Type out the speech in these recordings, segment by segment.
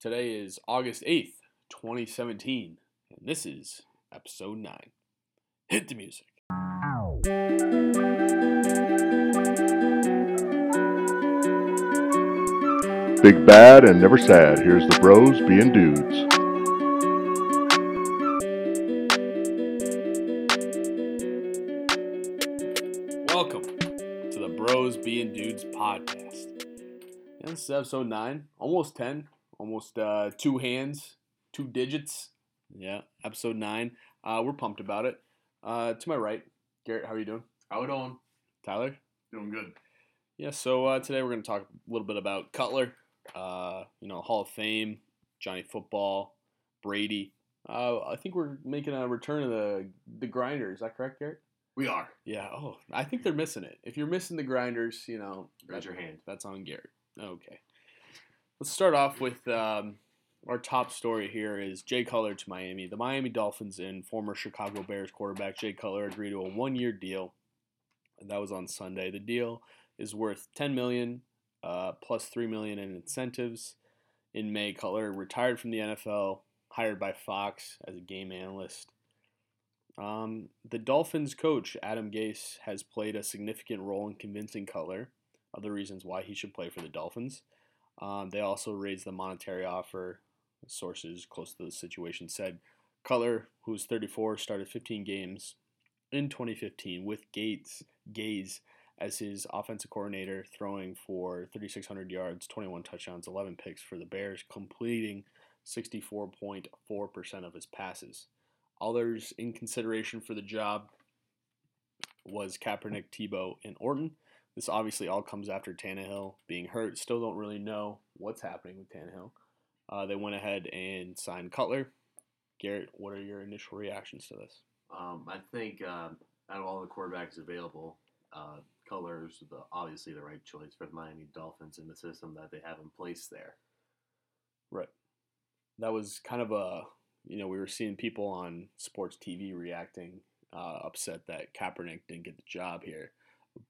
Today is August 8th, 2017, and this is episode 9. Hit the music. Big bad and never sad. Here's the bros being dudes. Welcome to the Bros Being Dudes podcast. And this is episode 9, almost 10, almost uh, two hands, two digits. Yeah, episode 9. Uh, we're pumped about it. Uh, to my right, Garrett, how are you doing? How it on? Tyler? Doing good. Yeah, so uh, today we're going to talk a little bit about Cutler, uh, you know, Hall of Fame, Johnny Football, Brady. Uh, I think we're making a return of the the grinder. Is that correct, Garrett? We are. Yeah. Oh, I think they're missing it. If you're missing the grinders, you know, Raise your hand. That's on Garrett. Okay. Let's start off with um, our top story here is Jay Cutler to Miami. The Miami Dolphins and former Chicago Bears quarterback Jay Cutler agreed to a one-year deal, and that was on Sunday. The deal is worth 10 million uh, plus 3 million in incentives. In May, Cutler retired from the NFL, hired by Fox as a game analyst. Um, the Dolphins coach Adam Gase has played a significant role in convincing Cutler other reasons why he should play for the Dolphins. Um, they also raised the monetary offer. Sources close to the situation said Cutler, who's 34, started 15 games in 2015 with Gates Gase as his offensive coordinator, throwing for 3,600 yards, 21 touchdowns, 11 picks for the Bears, completing 64.4% of his passes. Others in consideration for the job was Kaepernick, Tebow, and Orton. This obviously all comes after Tannehill being hurt. Still don't really know what's happening with Tannehill. Uh, they went ahead and signed Cutler. Garrett, what are your initial reactions to this? Um, I think um, out of all the quarterbacks available, uh, Cutler's the obviously the right choice for the Miami Dolphins in the system that they have in place there. Right. That was kind of a, you know, we were seeing people on sports TV reacting uh, upset that Kaepernick didn't get the job here.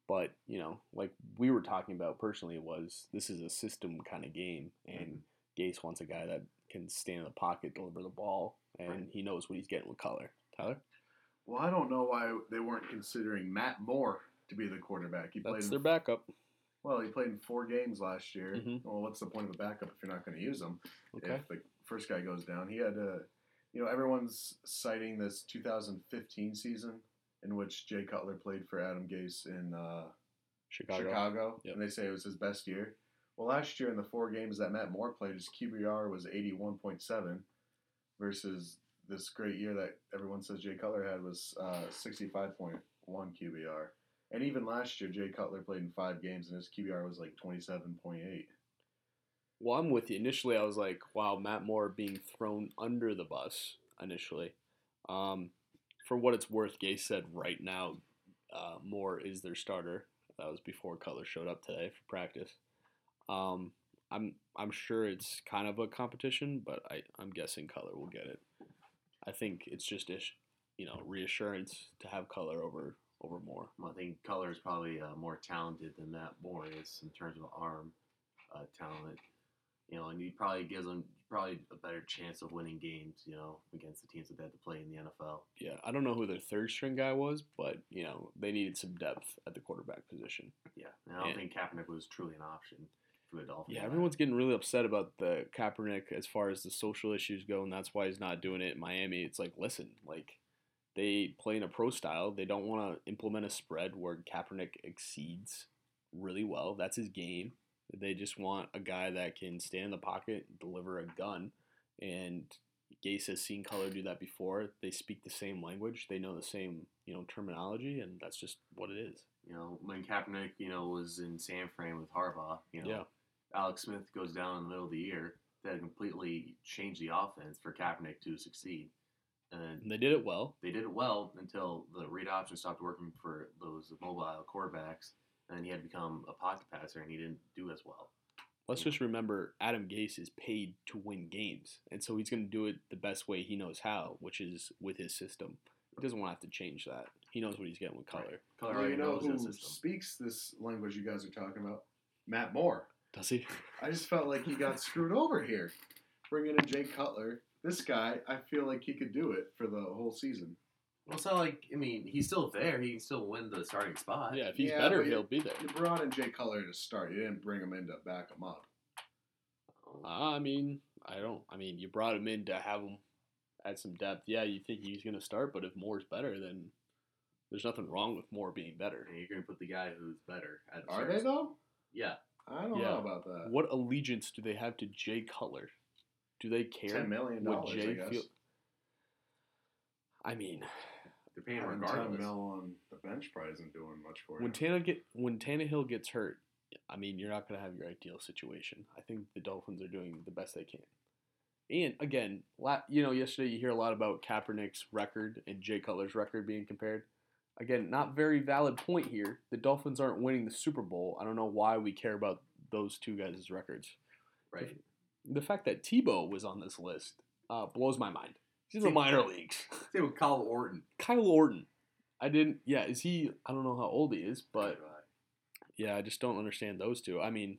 But, you know, like we were talking about personally, was this is a system kind of game, and Gase wants a guy that can stand in the pocket, deliver the ball, and Right. he knows what he's getting with Cutler. Tyler? Well, I don't know why they weren't considering Matt Moore to be the quarterback. He played That's in, their backup. well, he played in four games last year. Mhm. Well, what's the point of a backup if you're not going to use him? Okay. If the first guy goes down, he had a, you know, everyone's citing this 2015 season in which Jay Cutler played for Adam Gase in uh, Chicago. Chicago, Yep. and they say it was his best year. Well, last year in the four games that Matt Moore played, his QBR was 81.7 versus this great year that everyone says Jay Cutler had was uh, 65.1 QBR. And even last year, Jay Cutler played in five games, and his QBR was like 27.8. Well, I'm with you. Initially, I was like, wow, Matt Moore being thrown under the bus initially. Um, for what it's worth, Gay said right now, uh, Moore is their starter. That was before Cutler showed up today for practice. Um, I'm I'm sure it's kind of a competition, but I, I'm guessing Cutler will get it. I think it's just ish, you know reassurance to have Cutler over over Moore. Well, I think Cutler is probably uh, more talented than that Moore is in terms of arm uh, talent. You know, and he probably gives them probably a better chance of winning games. You know, against the teams that they have to play in the NFL. Yeah, I don't know who their third string guy was, but you know they needed some depth at the quarterback position. Yeah, and I don't Yeah. think Kaepernick was truly an option for the Dolphins. Yeah, everyone's getting really upset about the Kaepernick as far as the social issues go, and that's why he's not doing it in Miami. It's like, listen, like they play in a pro style. They don't want to implement a spread where Kaepernick exceeds really well. That's his game. They just want a guy that can stand in the pocket, deliver a gun, and Gase has seen Cutler do that before. They speak the same language. They know the same, you know, terminology, and that's just what it is. You know, when Kaepernick, you know, was in San Fran with Harbaugh, you know, Yeah. Alex Smith goes down in the middle of the year. That completely changed the offense for Kaepernick to succeed. And And they did it well. they did it well until the read option stopped working for those mobile quarterbacks, and he had become a pocket passer, and he didn't do as well. Let's just remember Adam Gase is paid to win games, and so he's going to do it the best way he knows how, which is with his system. He doesn't want to have to change that. He knows what he's getting with Cutler. Cutler Well, you know knows who his system. speaks this language you guys are talking about? Matt Moore. Does he? I just felt like he got screwed over here. bringing in Jay Cutler. This guy, I feel like he could do it for the whole season. Well, it's not like I mean he's still there. He can still win the starting spot. Yeah, if he's Yeah, better, but he'll be there. You brought in Jay Cutler to start. You didn't bring him in to back him up. I mean, I don't. I mean, you brought him in to have him add some depth. Yeah, you think he's going to start, but if Moore's better, then there's nothing wrong with Moore being better. and you're gonna put the guy who's better at the Are starting they spot. though? Yeah. I don't Yeah. know about that. What allegiance do they have to Jay Cutler? Do they care Ten million what dollars, I guess. feel? I mean, They're paying him Having ten regardless. mil on the bench probably isn't doing much for you. when Tana get when Tannehill gets hurt, I mean, you're not going to have your ideal situation. I think the Dolphins are doing the best they can. And again, la- you know, yesterday you hear a lot about Kaepernick's record and Jay Cutler's record being compared. Again, not very valid point here. The Dolphins aren't winning the Super Bowl. I don't know why we care about those two guys' records. Right. The fact that Tebow was on this list uh, blows my mind. He's in the minor leagues. Same with Kyle Orton. Kyle Orton. I didn't. Yeah, is he? I don't know how old he is, but yeah, I just don't understand those two. I mean,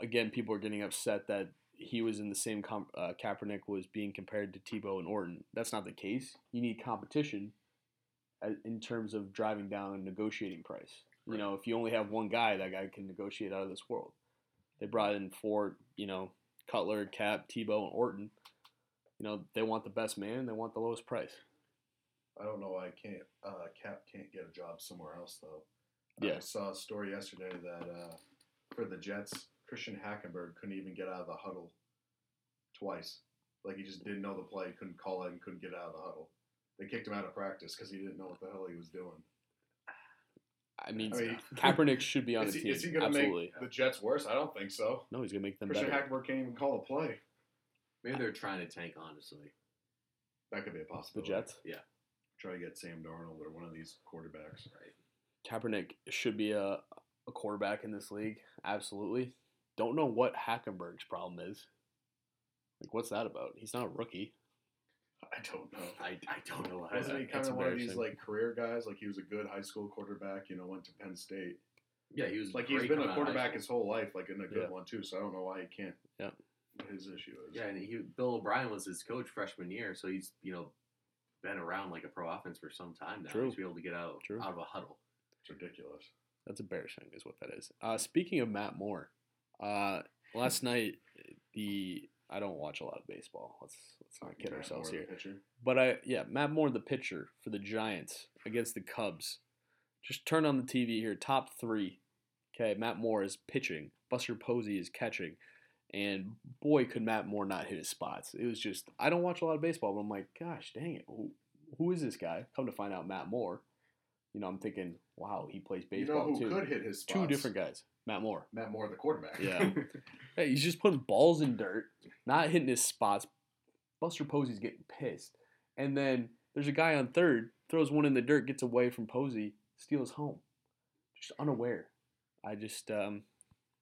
again, people are getting upset that he was in the same. Com- uh, Kaepernick was being compared to Tebow and Orton. That's not the case. You need competition in terms of driving down a negotiating price. You Right. know, if you only have one guy, that guy can negotiate out of this world. They brought in four, you know, Cutler, Cap, Tebow, and Orton. You know, they want the best man. They want the lowest price. I don't know why I can't. Uh, Cap can't get a job somewhere else though. Yeah. I saw a story yesterday that uh, for the Jets, Christian Hackenberg couldn't even get out of the huddle twice. Like he just didn't know the play, couldn't call it, and couldn't get out of the huddle. They kicked him out of practice because he didn't know what the hell he was doing. I mean, I mean, Kaepernick should be on the he, team. is he going to Absolutely. make the Jets worse? I don't think so. No, he's gonna make them Christian better. Hackenberg can't even call a play. Maybe they're trying to tank, honestly. That could be a possibility. The. Jets. Try to get Sam Darnold or one of these quarterbacks. Right. Kaepernick should be a, a quarterback in this league. Absolutely. Don't know what Hackenberg's problem is. Like, what's that about? He's not a rookie. I don't know. I, I don't know. Wasn't he kind of one of these like career guys? Like he was a good high school quarterback. You know, went to Penn State. yeah, he was Like he's been a out of high quarterback his whole life, like in a good Yeah. one too. So I don't know why he can't. Yeah. What his issue is. Yeah, and he Bill O'Brien was his coach freshman year, so he's you know been around like a pro offense for some time now. True. He's be able to get out True. out of a huddle. It's ridiculous. That's embarrassing, is what that is. Uh, speaking of Matt Moore, uh, last night the I don't watch a lot of baseball. Let's let's not kid Matt ourselves Moore, here. But I yeah, Matt Moore, the pitcher for the Giants against the Cubs. Just turn on the TV here. Top three. Okay, Matt Moore is pitching. Buster Posey is catching. And boy, could Matt Moore not hit his spots. It was just I don't watch a lot of baseball, but I'm like, gosh, dang it, who, who is this guy? Come to find out, Matt Moore. You know, I'm thinking, wow, he plays You baseball know who too. could hit his spots? Two different guys. Matt Moore. Matt Moore, the quarterback. Yeah. Hey, he's just putting balls in dirt, not hitting his spots. Buster Posey's getting pissed. And then there's a guy on third, throws one in the dirt, gets away from Posey, steals home. Just unaware. I just, um,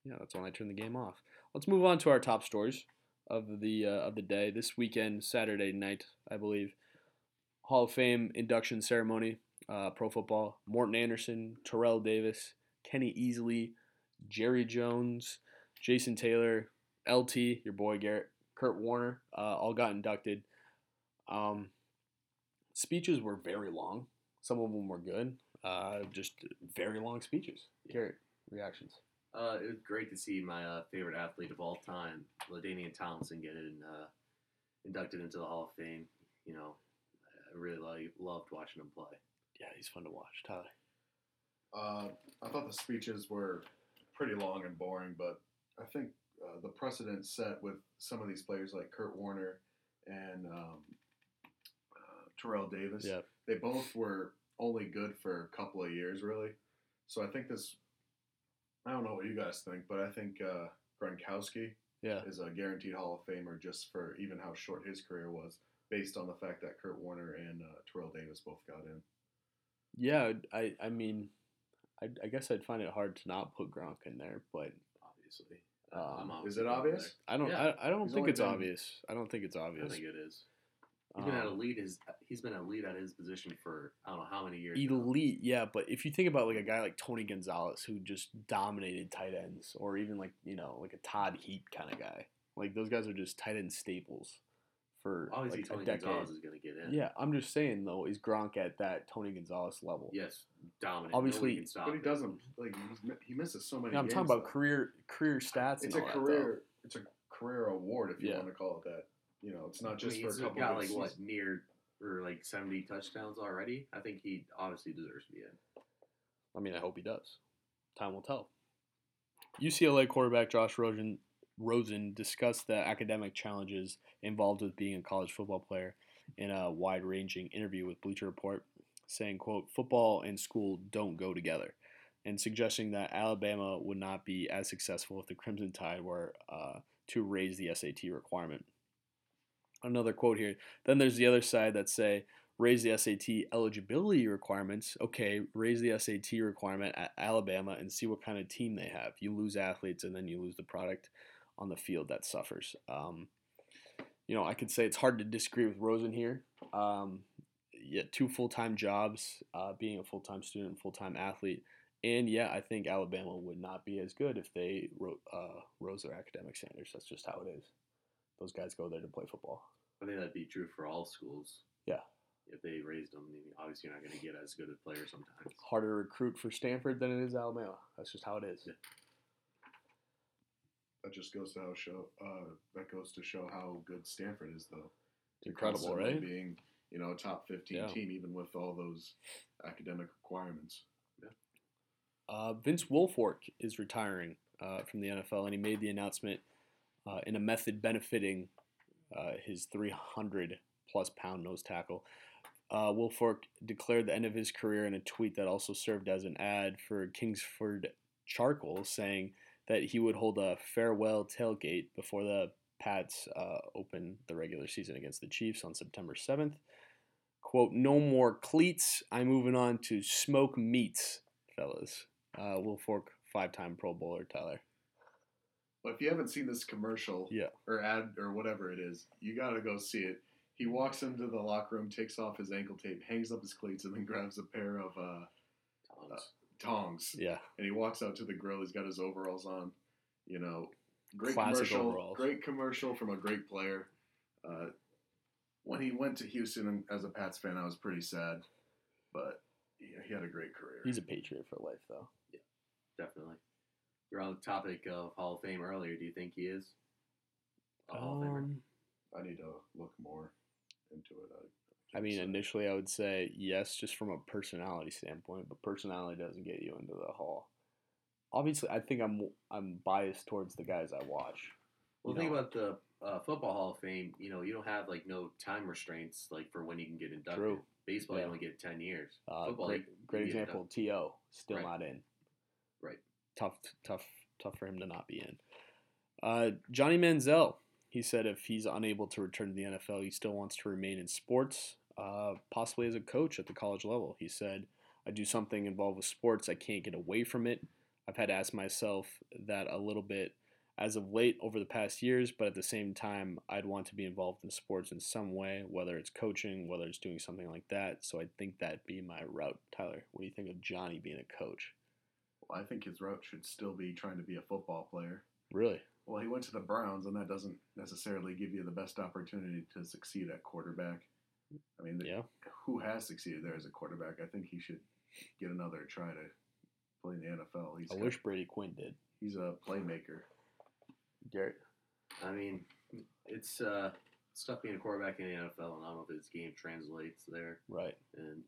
yeah, that's when I turn the game off. Let's move on to our top stories of the uh, of the day. This weekend, Saturday night, I believe, Hall of Fame induction ceremony, uh, pro football. Morten Andersen, Terrell Davis, Kenny Easley, Jerry Jones, Jason Taylor, LT, your boy Garrett, Kurt Warner, uh, all got inducted. Um, speeches were very long. Some of them were good. Uh, just very long speeches. Garrett, reactions. Uh, it was great to see my uh, favorite athlete of all time, LaDainian Tomlinson, get in, uh, inducted into the Hall of Fame. You know, I really lo- loved watching him play. Yeah, he's fun to watch. Tyler. Uh, I thought the speeches were pretty long and boring, but I think uh, the precedent set with some of these players like Kurt Warner and um, uh, Terrell Davis, Yeah. they both were only good for a couple of years, really. So I think this, I don't know what you guys think, but I think uh, Gronkowski Yeah. is a guaranteed Hall of Famer just for even how short his career was, based on the fact that Kurt Warner and uh, Terrell Davis both got in. Yeah, I, I mean, I, I guess I'd find it hard to not put Gronk in there, but Obviously, Um, Is it obvious? I don't, Yeah. I, I don't He's think only it's been- obvious. I don't think it's obvious. I think it is. He's been at Um, elite. His he's been elite at his position for I don't know how many years. now. Elite, yeah, but if you think about like a guy like Tony Gonzalez who just dominated tight ends, or even like you know like a Todd Heap kind of guy, Like those guys are just tight end staples for Obviously, like, Tony a decade. Gonzalez is going to get in. Yeah, I'm just saying though, is Gronk at that Tony Gonzalez level? Yes, dominant. Obviously- Nobody can stop But he doesn't like he misses so many. Yeah, I'm games, talking about though. career career stats. It's and a all that, career. it's a career award if you Yeah. want to call it that. You know, it's not I just mean, for a he's couple. got of like what near or like seventy touchdowns already. I think he obviously deserves to be in. I mean, I hope he does. Time will tell. UCLA quarterback Josh Rosen, Rosen discussed the academic challenges involved with being a college football player in a wide-ranging interview with Bleacher Report, saying, quote, football and school don't go together, and suggesting that Alabama would not be as successful if the Crimson Tide were uh, to raise the SAT requirement. Another quote here. Then there's the other side that say, raise the SAT eligibility requirements. Okay, raise the SAT requirement at Alabama and see what kind of team they have. You lose athletes and then you lose the product on the field that suffers. Um, you know, I could say it's hard to disagree with Rosen here. Um, yet two full time jobs, uh, being a full time student, full time athlete. And yeah, I think Alabama would not be as good if they ro- uh, rose their academic standards. That's just how it is. Those guys go there to play football. I think that'd be true for all schools. Yeah. If they raised them, obviously you're not going to get as good a player sometimes. Harder to recruit for Stanford than it is Alabama. That's just how it is. Yeah. That just goes to how show. Uh, that goes to show how good Stanford is, though. It's incredible, right? Being you know a top fifteen Yeah. team, even with all those academic requirements. Uh, Vince Wilfork is retiring uh, from the NFL, and he made the announcement uh, in a method benefiting uh, his 300 plus pound nose tackle. Uh, Wilfork declared the end of his career in a tweet that also served as an ad for Kingsford Charcoal, saying that he would hold a farewell tailgate before the Pats uh, open the regular season against the Chiefs on September 7th. Quote, no more cleats. I'm moving on to smoke meats, fellas. Uh, Wilfork, five-time Pro Bowler, Tyler. But if you haven't seen this commercial, Yeah. or ad or whatever it is, you got to go see it. He walks into the locker room, takes off his ankle tape, hangs up his cleats, and then grabs a pair of uh, Tongs. tongs. Yeah, And he walks out to the grill. He's got his overalls on. You know, great Classic commercial. overalls. Great commercial from a great player. Uh, when he went to Houston and as a Pats fan, I was pretty sad, but yeah, he had a great career. he's a Patriot for life, though. Yeah, definitely. You're on the topic of Hall of Fame earlier. Do you think he is? a Hall of Famer? Um, I need to look more into it. I, I mean, say. initially I would say yes, just from a personality standpoint, but personality doesn't get you into the hall. Obviously, I think I'm I'm biased towards the guys I watch. Well, you think know. about the uh, football Hall of Fame. You know, you don't have like no time restraints like for when you can get inducted. True. Baseball, Yeah. you only get ten years. Uh, Football, great, great you get example. To still Right. not in. Right. Tough, tough, tough for him to not be in. Uh, Johnny Manziel. He said if he's unable to return to the NFL, he still wants to remain in sports, uh, possibly as a coach at the college level. He said, "I do something involved with sports. I can't get away from it. I've had to ask myself that a little bit." As of late, over the past years, but at the same time, I'd want to be involved in sports in some way, whether it's coaching, whether it's doing something like that. So I think that'd be my route. Tyler, what do you think of Johnny being a coach? Well, I think his route should still be trying to be a football player. Really? Well, he went to the Browns, and that doesn't necessarily give you the best opportunity to succeed at quarterback. I mean, the- Yeah. who has succeeded there as a quarterback? I think he should get another try to play in the NFL. He's I got- wish Brady Quinn did. he's a playmaker. Garrett. I mean, it's uh, it's tough being a quarterback in the NFL, and I don't know if his game translates there. Right. And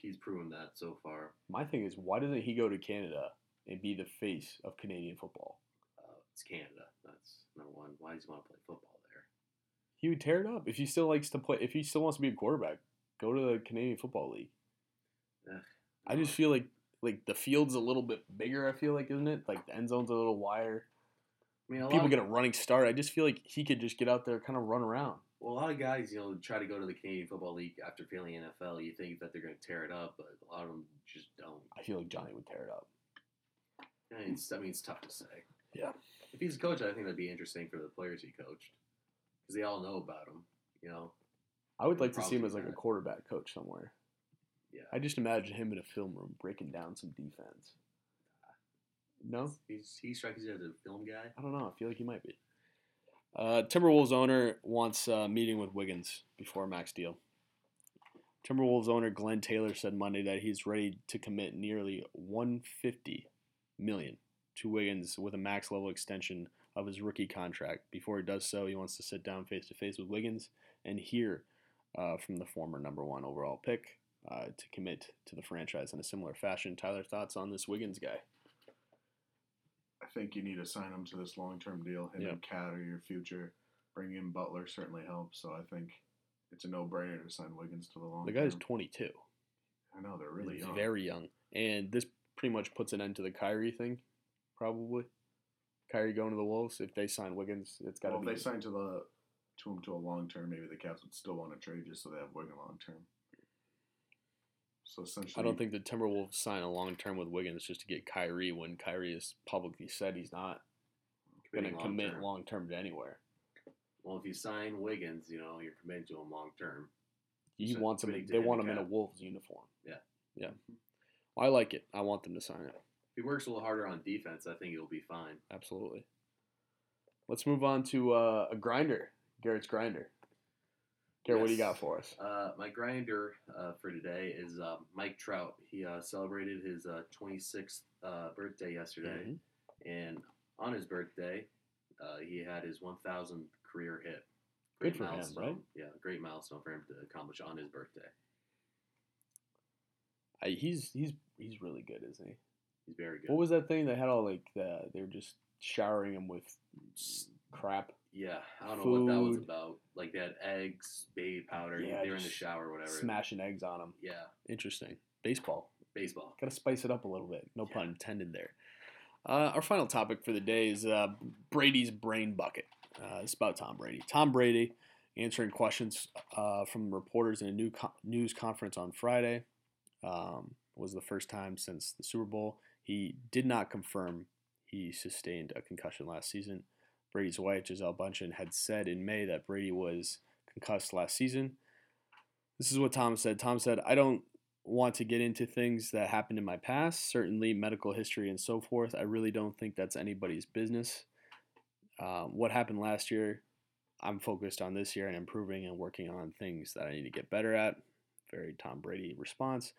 he's proven that so far. My thing is, why doesn't he go to Canada and be the face of Canadian football? Uh, it's Canada. That's number one. Why does he want to play football there? He would tear it up if he still likes to play. If he still wants to be a quarterback, go to the Canadian Football League. Eh, I just feel like like the field's a little bit bigger. I feel like, isn't it? Like the end zone's a little wider. I mean, a People get a running start. I just feel like he could just get out there, kind of run around. Well, a lot of guys, you know, try to go to the Canadian Football League after failing NFL. You think that they're going to tear it up, but a lot of them just don't. I feel like Johnny would tear it up. And it's, I mean, it's tough to say. Yeah. If he's a coach, I think that'd be interesting for the players he coached because they all know about him. You know. I would like to see him as like a quarterback coach somewhere. Yeah. I just imagine him in a film room breaking down some defense. No, He's he strikes you as a film guy. I don't know. I feel like he might be. Uh, Timberwolves owner wants a meeting with Wiggins before max deal. Timberwolves owner Glenn Taylor said Monday that he's ready to commit nearly 150 million to Wiggins with a max level extension of his rookie contract. Before he does so, he wants to sit down face to face with Wiggins and hear uh, from the former number one overall pick uh, to commit to the franchise in a similar fashion. Tyler, thoughts on this Wiggins guy? I think you need to sign him to this long term deal. Him Yep. and Cat are your future. Bringing in Butler certainly helps. So I think it's a no brainer to sign Wiggins to the long The guy's 22. I know they're really He's young. very young, and this pretty much puts an end to the Kyrie thing, probably. Kyrie going to the Wolves. If they sign Wiggins, it's got to well, if be. they sign to the to him to a long term, maybe the Cavs would still want to trade just so they have Wiggins long term. So essentially, I don't think the Timberwolves sign a long term with Wiggins just to get Kyrie when Kyrie has publicly said he's not going to commit long-term. to anywhere. Well, if you sign Wiggins, you know you're committing to him long term. He So wants him. They want him in a. Wolves uniform. Yeah. yeah. I like it. I want them to sign it. If he works a little harder on defense, I think he'll be fine. Absolutely. Let's move on to uh, a grinder. Garrett's grinder. Garrett, what do you got for us? Uh, my grinder uh, for today is uh, Mike Trout. He uh, celebrated his uh, 26th uh, birthday yesterday, Mhm. and on his birthday, uh, he had his 1,000th career hit. Good for him, right? Yeah, great milestone for him to accomplish on his birthday. I, he's he's he's really good, isn't he? He's very good. What was that thing they had all like the, they were just showering him with crap? yeah, I don't know what that was about. Like they had eggs, baby powder. Yeah, they were in the shower or whatever. Smashing eggs on them. Yeah, Interesting. Baseball. baseball. Got to spice it up a little bit. No Yeah. pun intended there. Uh, our final topic for the day is uh, Brady's brain bucket. Uh, it's about Tom Brady. Tom Brady answering questions uh, from reporters in a new co- news conference on Friday. Um, was the first time since the Super Bowl. He did not confirm he sustained a concussion last season. Brady's wife, Gisele Bündchen, had said in May that Brady was concussed last season. This is what Tom said. Tom said, I don't want to get into things that happened in my past, certainly medical history and so forth. I really don't think that's anybody's business. Um, what happened last year, I'm focused on this year and improving and working on things that I need to get better at. Very Tom Brady response.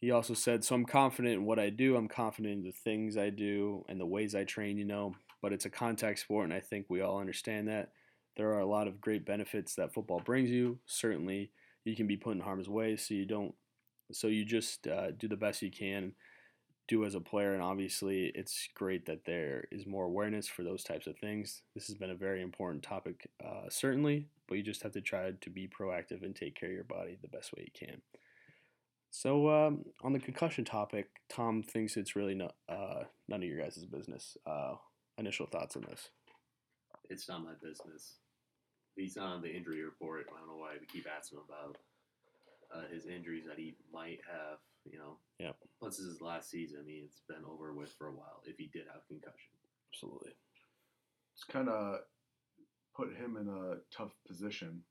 He also said, So I'm confident in what I do. I'm confident in the things I do and the ways I train, you know, but it's a contact sport, and I think we all understand that. There are a lot of great benefits that football brings you. Certainly, you can be put in harm's way, so you don't so you just uh, do the best you can do as a player and obviously it's great that there is more awareness for those types of things this has been a very important topic uh, certainly but you just have to try to be proactive and take care of your body the best way you can so um, on the concussion topic tom thinks it's really no, uh, none of your guys' business uh, initial thoughts on this It's not my business. He's not on the injury report. I don't know why we keep asking him about uh, his injuries that he might have. You know. Yep. Plus, this is his last season. I mean, it's been over with for a while. If he did have concussion. absolutely it's kind of put him in a tough position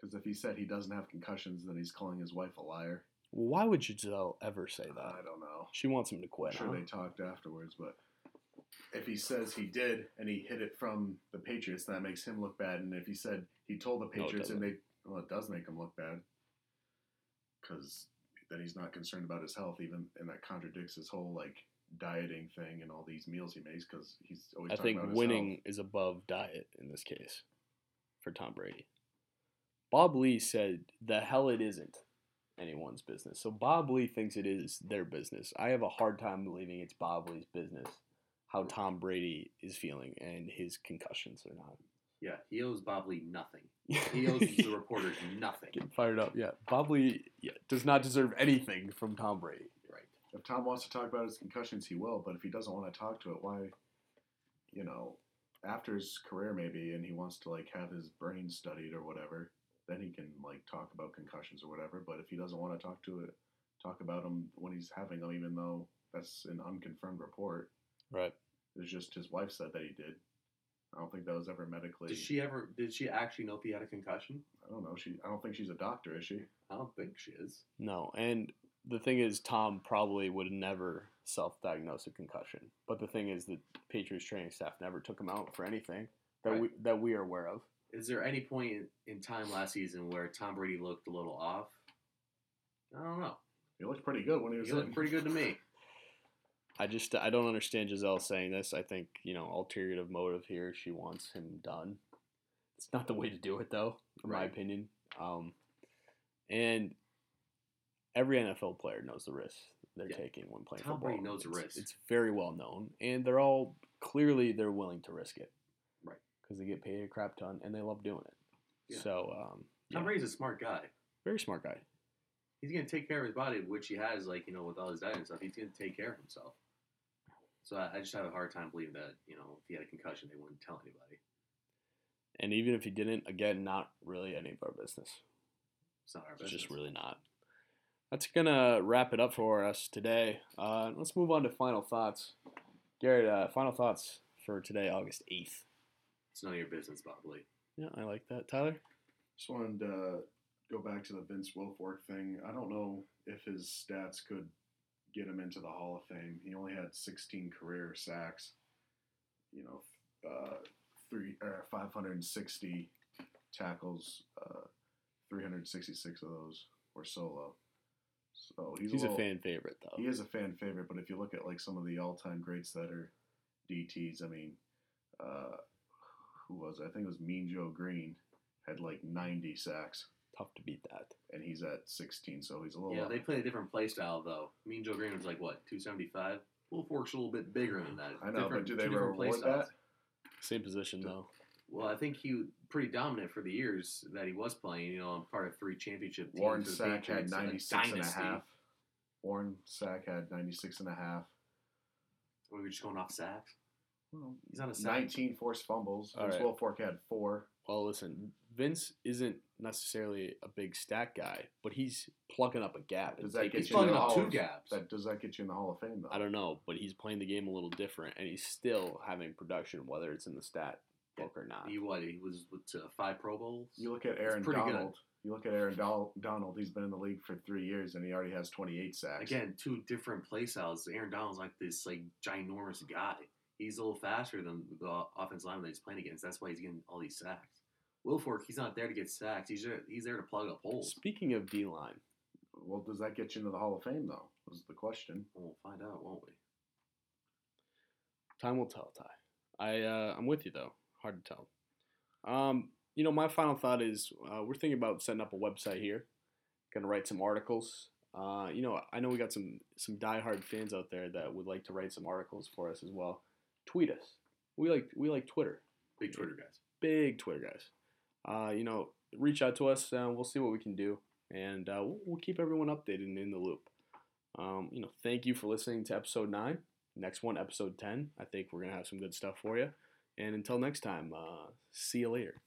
because if he said he doesn't have concussions, then he's calling his wife a liar. well, why would Gisele ever say that I don't know. she wants him to I'm quit sure huh? they talked afterwards, but if he says he did and he hit it from the Patriots, that makes him look bad. And if he said he told the Patriots and they, well, it does make him look bad because then he's not concerned about his health, even, and that contradicts his whole like dieting thing and all these meals he makes because he's always. I talking think winning health. is above diet in this case for Tom Brady. Bob Lee said, the hell it isn't anyone's business. So Bob Lee thinks it is their business. I have a hard time believing it's Bob Lee's business how Tom Brady is feeling and his concussions or not. Yeah, he owes Bob Lee nothing. He owes the reporters nothing. Getting fired up. Yeah. Bob Lee yeah, does not deserve anything from Tom Brady. Right. If Tom wants to talk about his concussions, he will. But if he doesn't want to talk to it, why? You know, after his career maybe, and he wants to like have his brain studied or whatever, then he can like talk about concussions or whatever. But if he doesn't want to talk to it, talk about them when he's having them, even though that's an unconfirmed report. Right. It's just his wife said that he did. I don't think that was ever medically. Did she ever? Did she actually know if he had a concussion? I don't know. She. I don't think she's a doctor, is she? I don't think she is. No, and the thing is, Tom probably would never self-diagnose a concussion. But the thing is, the Patriots training staff never took him out for anything. that Right. we that we are aware of. Is there any point in, in time last season where Tom Brady looked a little off? I don't know. He looked pretty good when he was He looked in. pretty good to me. I just I don't understand Gisele saying this. I think you know ulterior motive here. She wants him done. It's not the way to do it though, in my opinion. Um, and every NFL player knows the risk they're Yeah. taking when playing Tom football. Brady knows the It's- It's very well known, and they're all clearly they're willing to risk it, Right. Because they get paid a crap ton and they love doing it. Yeah. So um, Tom yeah, Brady's a smart guy. very smart guy. He's gonna take care of his body, which he has, like you know, with all his diet and stuff. He's gonna take care of himself. So I, I just have a hard time believing that you know if he had a concussion, they wouldn't tell anybody. And even if he didn't, again, not really any of our business. It's not our It's business. just really not. That's gonna wrap it up for us today. Uh, let's move on to final thoughts. Garrett, uh, final thoughts for today, August eighth. It's none of your business, probably. Yeah, I like that. Tyler, Just wanted to go back to the Vince Wilfork thing. I don't know if his stats could get him into the Hall of Fame. He only had 16 career sacks. You know, uh, three or 560 tackles. Uh, 366 of those were solo. So he's, he's, a, a, fan favorite though. He is a fan favorite, but if you look at like some of the all-time greats that are DTs, I mean, uh, who was it? I think it was Mean Joe Greene had like 90 sacks, Tough to beat that. and he's at 16, so he's a little. Yeah, they play a different play style though. Mean Joe Greene was like what, two seventy five? Wilfork's a little bit bigger than that. I know, Different- but do they two different play reward styles. that? Same position though. Well, I think he was pretty dominant for the years that he was playing. You know, I'm part of three championship teams. Warren Sapp had Patriots, 96 and a half. Warren Sapp had 96 and a half. We were just going off sacks. Well, He's on a sack. 19 forced fumbles. All Vince right. Wilfork had four. Well, listen, Vince isn't necessarily a big stat guy, but he's plugging up a gap. Does that get He's you in plugging the up Hall two of- gaps. That does that get you in the Hall of Fame though? I don't know, but he's playing the game a little different, and he's still having production, whether it's in the stat book or not. He what? He was with uh, five Pro Bowls. You look at Aaron pretty good. Donald. You look at Aaron Don- Donald. He's been in the league for three years, and he already has 28 sacks. Again, two different play styles. Aaron Donald's like this like ginormous guy. He's a little faster than the offensive lineman that he's playing against. That's why he's getting all these sacks. Wilfork, he's not there to get sacks. He's there, he's there to plug up holes. Speaking of D line, Well, does that get you into the Hall of Fame though? Was the question. We'll find out, won't we? time will tell. Ty, I uh, I'm with you though. Hard to tell. Um, you know, my final thought is uh, we're thinking about setting up a website here. Going to write some articles. Uh, you know, I know we got some some diehard fans out there that would like to write some articles for us as well. Tweet us. We like we like Twitter. Big Twitter guys. Big Twitter guys. Uh, you know, reach out to us. and we'll see what we can do, and uh, we'll, we'll keep everyone updated and in the loop. Um, you know, thank you for listening to episode nine. Next one, episode ten. I think we're gonna have some good stuff for you. And until next time, uh, see you later.